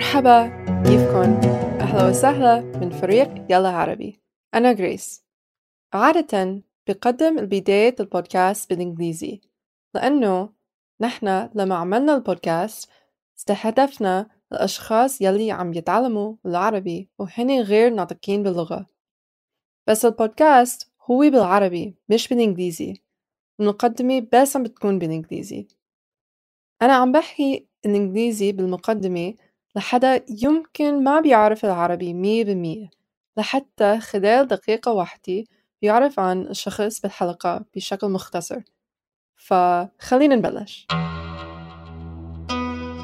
مرحبا كيفكن؟ أهلا وسهلا من فريق يلا عربي. أنا غريس. عادة بقدم البداية البودكاست بالإنجليزي لأنه نحن لما عملنا البودكاست استهدفنا الأشخاص يلي عم يتعلموا العربي وهن غير ناطقين باللغة. بس البودكاست هو بالعربي مش بالإنجليزي. المقدمة بس عم بتكون بالإنجليزي. أنا عم بحكي الإنجليزي بالمقدمة لحدا يمكن ما بيعرف العربي مية بالمية لحتى خلال دقيقة واحدة بيعرف عن الشخص بالحلقة بشكل مختصر فخلينا نبلش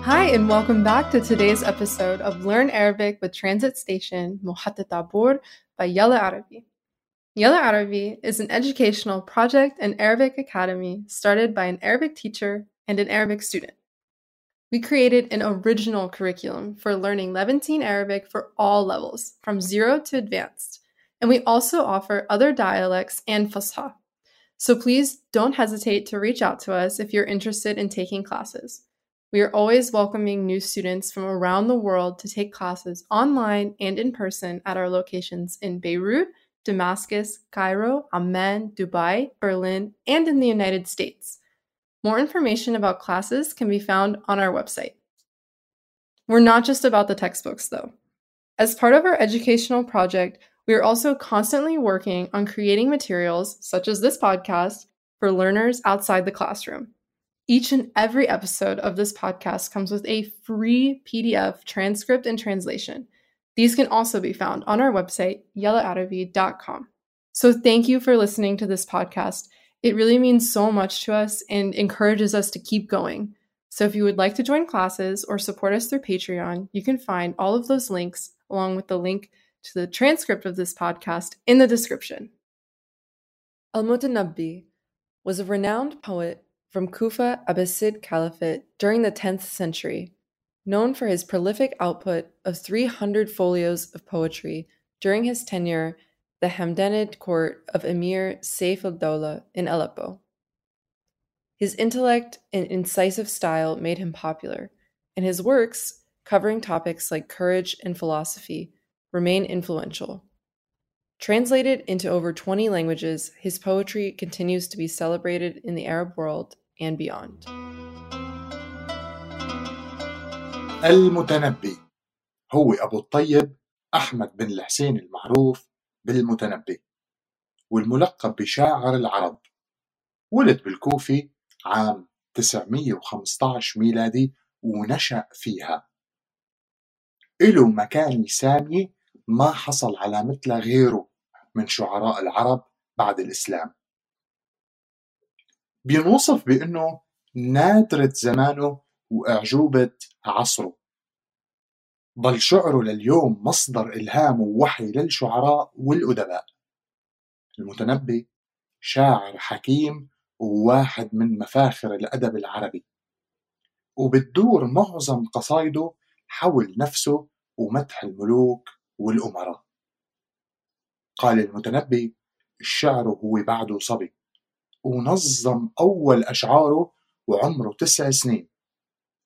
Hi and welcome back to today's episode of Learn Arabic with Transit Station محطة عبور by Yalla Arabi. Yalla Arabi is an educational project and Arabic academy started by an Arabic teacher and an Arabic student. We created an original curriculum for learning Levantine Arabic for all levels, from zero to advanced. And we also offer other dialects and Fusha. So please don't hesitate to reach out to us if you're interested in taking classes. We are always welcoming new students from around the world to take classes online and in person at our locations in Beirut, Damascus, Cairo, Amman, Dubai, Berlin, and in the United States. More information about classes can be found on our website. We're not just about the textbooks, though. As part of our educational project, we are also constantly working on creating materials, such as this podcast, for learners outside the classroom. Each and every episode of this podcast comes with a free PDF transcript and translation. These can also be found on our website, yellaarabi.com. So thank you for listening to this podcast it really means so much to us and encourages us to keep going. So if you would like to join classes or support us through Patreon, you can find all of those links along with the link to the transcript of this podcast in the description. Al Mutanabbi was a renowned poet from Kufa Abbasid Caliphate during the 10th century, known for his prolific output of 300 folios of poetry during his tenure the Hamdanid court of Emir Saif al-Dawla in Aleppo. His intellect and incisive style made him popular, and his works, covering topics like courage and philosophy, remain influential. Translated into over 20 languages, his poetry continues to be celebrated in the Arab world and beyond. المتنبي هو أبو الطيب أحمد بن الحسين المعروف بالمتنبي والملقب بشاعر العرب. ولد بالكوفة عام 915 ميلادي ونشأ فيها. إله مكانة سامية ما حصل على مثلها غيره من شعراء العرب بعد الإسلام. بينوصف بأنه نادرة زمانه وأعجوبة عصره. ضل شعره لليوم مصدر إلهام ووحي للشعراء والأدباء. المتنبي شاعر حكيم وواحد من مفاخر الأدب العربي. وبتدور معظم قصايده حول نفسه ومدح الملوك والأمراء. قال المتنبي الشعر هو بعده صبي ونظم أول أشعاره وعمره تسع سنين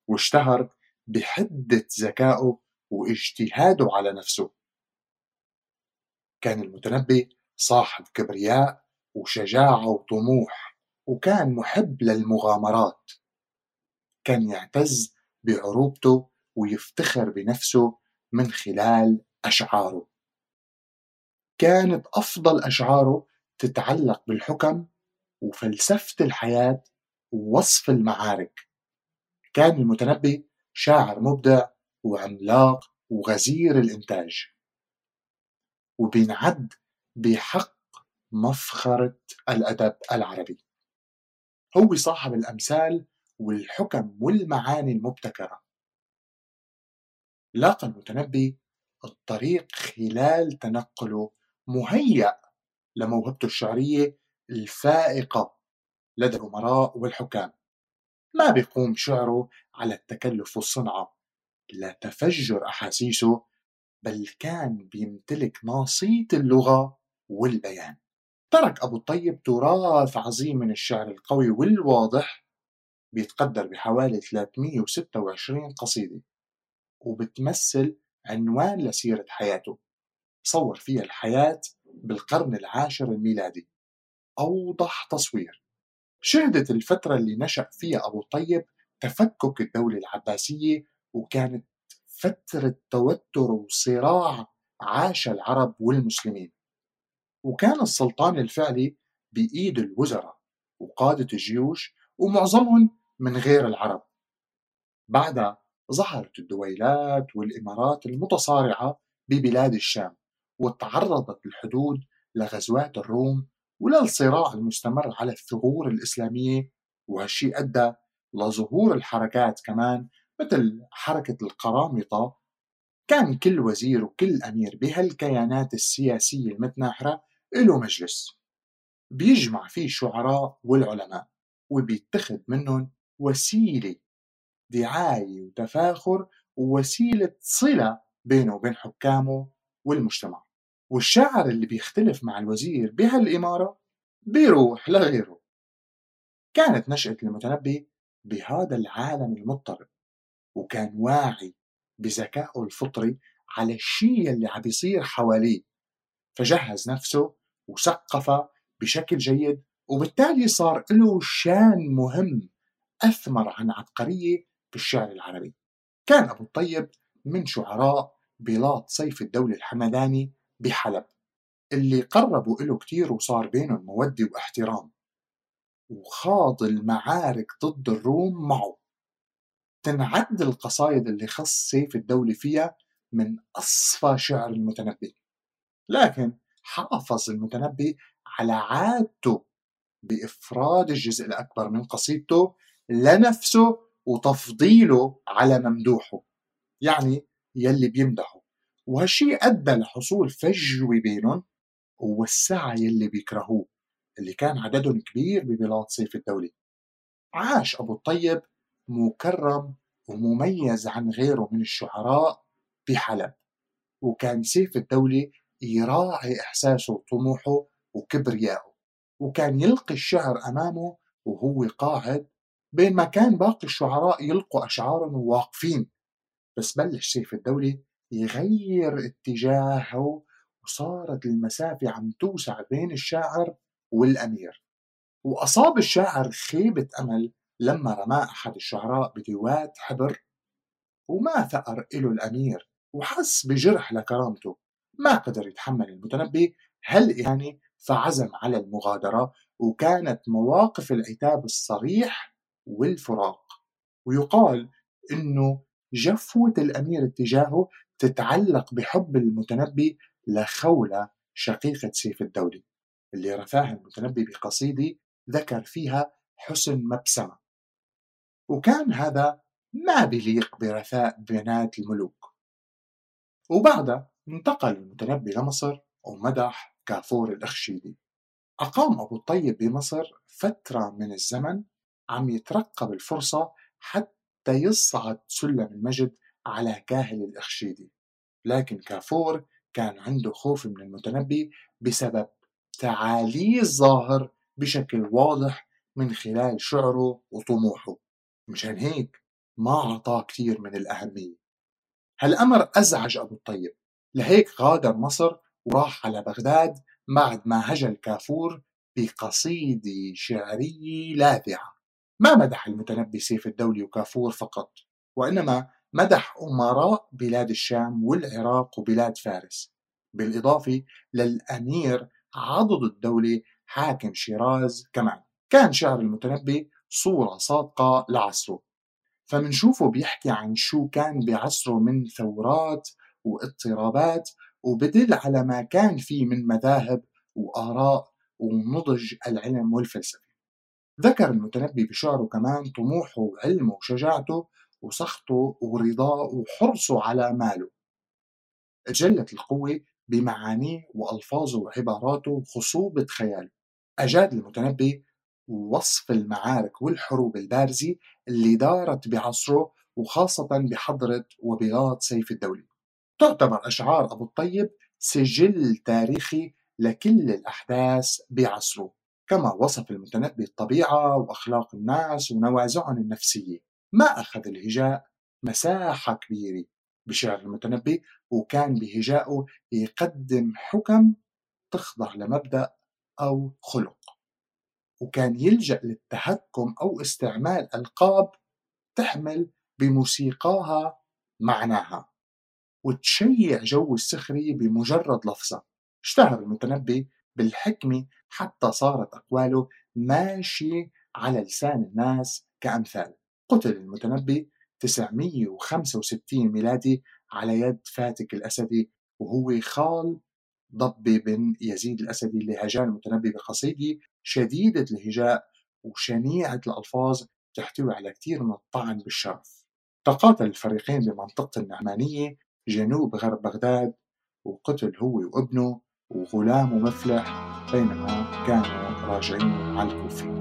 واشتهر بحدة ذكائه واجتهاده على نفسه. كان المتنبي صاحب كبرياء وشجاعة وطموح وكان محب للمغامرات. كان يعتز بعروبته ويفتخر بنفسه من خلال أشعاره. كانت أفضل أشعاره تتعلق بالحكم وفلسفة الحياة ووصف المعارك. كان المتنبي شاعر مبدع وعملاق وغزير الإنتاج. وبينعد بحق مفخرة الأدب العربي. هو صاحب الأمثال والحكم والمعاني المبتكرة. لاقى المتنبي الطريق خلال تنقله مهيأ لموهبته الشعرية الفائقة لدى الأمراء والحكام. ما بيقوم شعره على التكلف والصنعة. لتفجر أحاسيسه بل كان بيمتلك ناصية اللغة والبيان. ترك أبو الطيب تراث عظيم من الشعر القوي والواضح بيتقدر بحوالي 326 قصيدة وبتمثل عنوان لسيرة حياته. صور فيها الحياة بالقرن العاشر الميلادي. أوضح تصوير. شهدت الفترة اللي نشأ فيها أبو طيب تفكك الدولة العباسية وكانت فترة توتر وصراع عاش العرب والمسلمين. وكان السلطان الفعلي بإيد الوزراء وقادة الجيوش ومعظمهم من غير العرب. بعدها ظهرت الدويلات والإمارات المتصارعة ببلاد الشام وتعرضت الحدود لغزوات الروم وللصراع المستمر على الثغور الإسلامية وهالشي أدى لظهور الحركات كمان مثل حركة القرامطة كان كل وزير وكل أمير بهالكيانات السياسية المتناحرة له مجلس بيجمع فيه الشعراء والعلماء وبيتخذ منهم وسيلة دعاية وتفاخر ووسيلة صلة بينه وبين حكامه والمجتمع. والشاعر اللي بيختلف مع الوزير بهالإمارة بيروح لغيره. كانت نشأة المتنبي بهذا العالم المضطرب. وكان واعي بذكائه الفطري على الشيء اللي عم بيصير حواليه فجهز نفسه وثقف بشكل جيد وبالتالي صار له شان مهم أثمر عن عبقرية بالشعر العربي. كان أبو الطيب من شعراء بلاط سيف الدولة الحمداني بحلب اللي قربوا له كتير وصار بينهم مودة واحترام وخاض المعارك ضد الروم معه. تنعد القصايد اللي خص سيف الدولة فيها من أصفى شعر المتنبي. لكن حافظ المتنبي على عادته بإفراد الجزء الأكبر من قصيدته لنفسه وتفضيله على ممدوحه يعني يلي بيمدحه. وهالشي أدى لحصول فجوة بينهم ووسعها يلي بيكرهوه اللي كان عددهم كبير ببلاد سيف الدولة عاش أبو الطيب مكرم ومميز عن غيره من الشعراء بحلب. وكان سيف الدولة يراعي إحساسه وطموحه وكبريائه وكان يلقي الشعر أمامه وهو قاعد بينما كان باقي الشعراء يلقوا أشعارهم وواقفين بس بلش سيف الدولة يغير اتجاهه وصارت المسافة عم توسع بين الشاعر والأمير. وأصاب الشاعر خيبة أمل لما رماه أحد الشعراء بديوات حبر وما ثأر إله الأمير وحس بجرح لكرامته ما قدر يتحمل المتنبي هالإهانة فعزم على المغادرة وكانت مواقف العتاب الصريح والفراق. ويقال إنه جفوة الأمير اتجاهه تتعلق بحب المتنبي لخولة شقيقة سيف الدولي اللي رثاها المتنبي بقصيدة ذكر فيها حسن مبسمة. وكان هذا ما بليق برثاء بنات الملوك. وبعدها انتقل المتنبي لمصر ومدح كافور الأخشيدي. أقام أبو الطيب بمصر فترة من الزمن عم يترقب الفرصة حتى يصعد سلم المجد على كاهل الأخشيدي. لكن كافور كان عنده خوف من المتنبي بسبب تعاليه الظاهر بشكل واضح من خلال شعره وطموحه. مشان هيك ما أعطاه كثير من الأهمية. هالأمر أزعج أبو الطيب. لهيك غادر مصر وراح على بغداد بعد ما هجا الكافور بقصيدة شعرية لاذعة. ما مدح المتنبي سيف الدولي وكافور فقط وإنما مدح أمراء بلاد الشام والعراق وبلاد فارس. بالإضافة للأمير عضد الدولة حاكم شيراز كمان. كان شعر المتنبي صورة صادقة لعصره. فمنشوفه بيحكي عن شو كان بعصره من ثورات واضطرابات وبدل على ما كان فيه من مذاهب وآراء ونضج العلم والفلسفة. ذكر المتنبي بشعره كمان طموحه وعلمه وشجاعته وسخطه ورضاه وحرصه على ماله. تجلت القوة بمعانيه وألفاظه وعباراته وخصوبة خياله. أجاد المتنبي وصف المعارك والحروب البارزة اللي دارت بعصره وخاصة بحضرة وبلاط سيف الدولة. تعتبر أشعار أبو الطيب سجل تاريخي لكل الأحداث بعصره كما وصف المتنبي الطبيعة وأخلاق الناس ونوازعهم النفسية. ما أخذ الهجاء مساحة كبيرة بشعر المتنبي وكان بهجائه يقدم حكم تخضع لمبدأ أو خلق. وكان يلجأ للتهكم أو استعمال ألقاب تحمل بموسيقاها معناها وتشيع جو السخرية بمجرد لفظة. اشتهر المتنبي بالحكمة حتى صارت أقواله ماشي على لسان الناس كأمثال. قتل المتنبي 965 ميلادي على يد فاتك الأسدي وهو خال ضبي بن يزيد الأسدي اللي هجان المتنبي بقصيدة شديدة الهجاء وشنيعة الألفاظ تحتوي على كثير من الطعن بالشرف. تقاتل الفريقين بمنطقة النعمانية جنوب غرب بغداد وقتل هو وابنه وغلامه مفلح بينما كانوا راجعين على الكوفة.